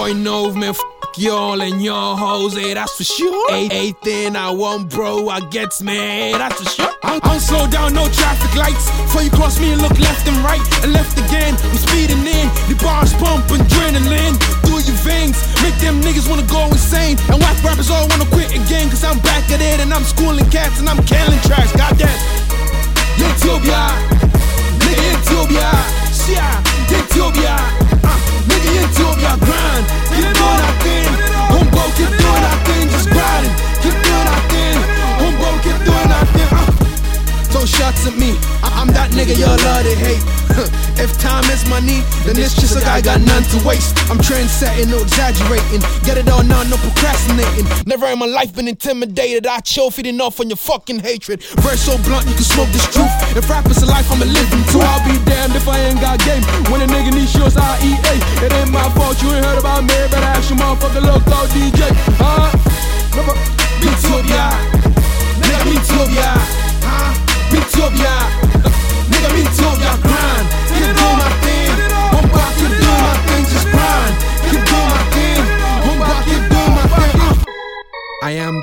over, man. Fuck y'all and y'all hoes, hey, that's for sure. Eight, eighth I want, bro, I gets man, that's for sure. I'm, I'm slow down, no traffic lights. Before you cross me and look left and right, and left again. I'm speeding in, the bars pump adrenaline through your veins. Make them niggas wanna go insane. And whack rappers all wanna quit again, cause I'm back at it and I'm schooling cats and I'm killing tracks. Goddamn. Utopia, nigga, Utopia, hate. if time is money, then it's just a guy got none to waste. I'm trend setting, no exaggerating. Get it all now, no procrastinating. Never in my life been intimidated. I chill, feeding off on your fucking hatred. Verse so blunt, you can smoke this truth. If rap is a life, I'ma live into. I'll be damned if I ain't got game. When a nigga needs shows, I eat A. It ain't my fault, you ain't heard about me. Better ask your motherfucker look local DJ. Huh?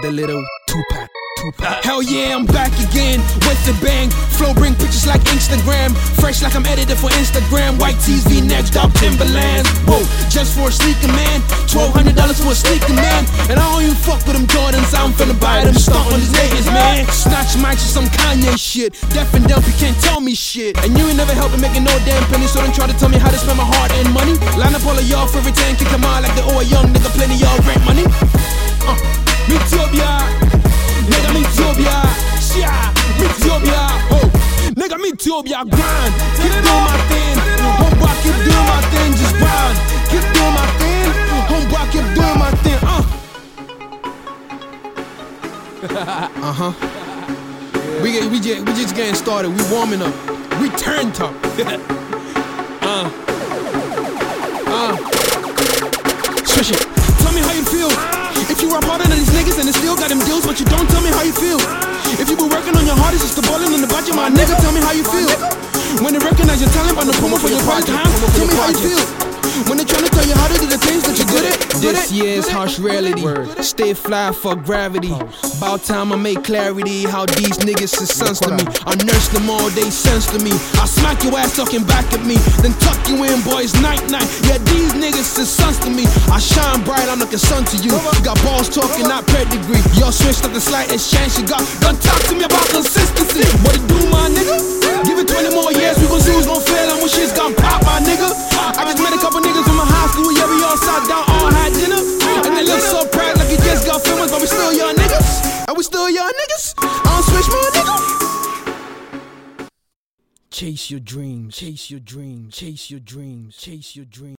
a little Tupac. Tupac. Hell yeah, I'm back again with the bang. Flow bring pictures like Instagram. Fresh like I'm edited for Instagram. White tees, V next top Timberlands. Whoa, just for a sneaker man. Twelve hundred dollars for a sneaker man. And I don't even fuck with them Jordans. I'm finna buy them stunt on these niggas, man. Snatch mics or some Kanye shit. Deaf and dumb, you can't tell me shit. And you ain't never helping making no damn penny, so don't try to tell me how to spend my hard earned money. Line up all of y'all for every 10 me Ethiopia, grind, keep doing my thing, homeboy, keep doing my thing, just grind, keep doing my thing, homeboy, keep doing my thing, uh. uh huh. We get, we just, we just getting started. We warming up. We turned up. uh, uh. Swish it. Tell me how you feel. If you rap harder than these niggas and they still got them deals, but you don't ballin' on the budget, my nigga. Tell me how you feel. When they recognize your talent by the promo for your project, tell me how you feel. When they tryna tell you how to do the things that you're good at, good This at. year's harsh reality. Stay fly for gravity. About time I make clarity how these niggas is sons to me. I nurse them all, they sense to me. I smack your ass talking back at me, then tuck you in, boys, night night. Yeah, these niggas is sons to me. I shine bright, I'm a sun to you. You got balls talking, not pedigree. Y'all switched up the slightest chance you got. Don't talk to me about consistency. What it do, Chase your dreams. Chase your dreams. Chase your dreams. Chase your dreams.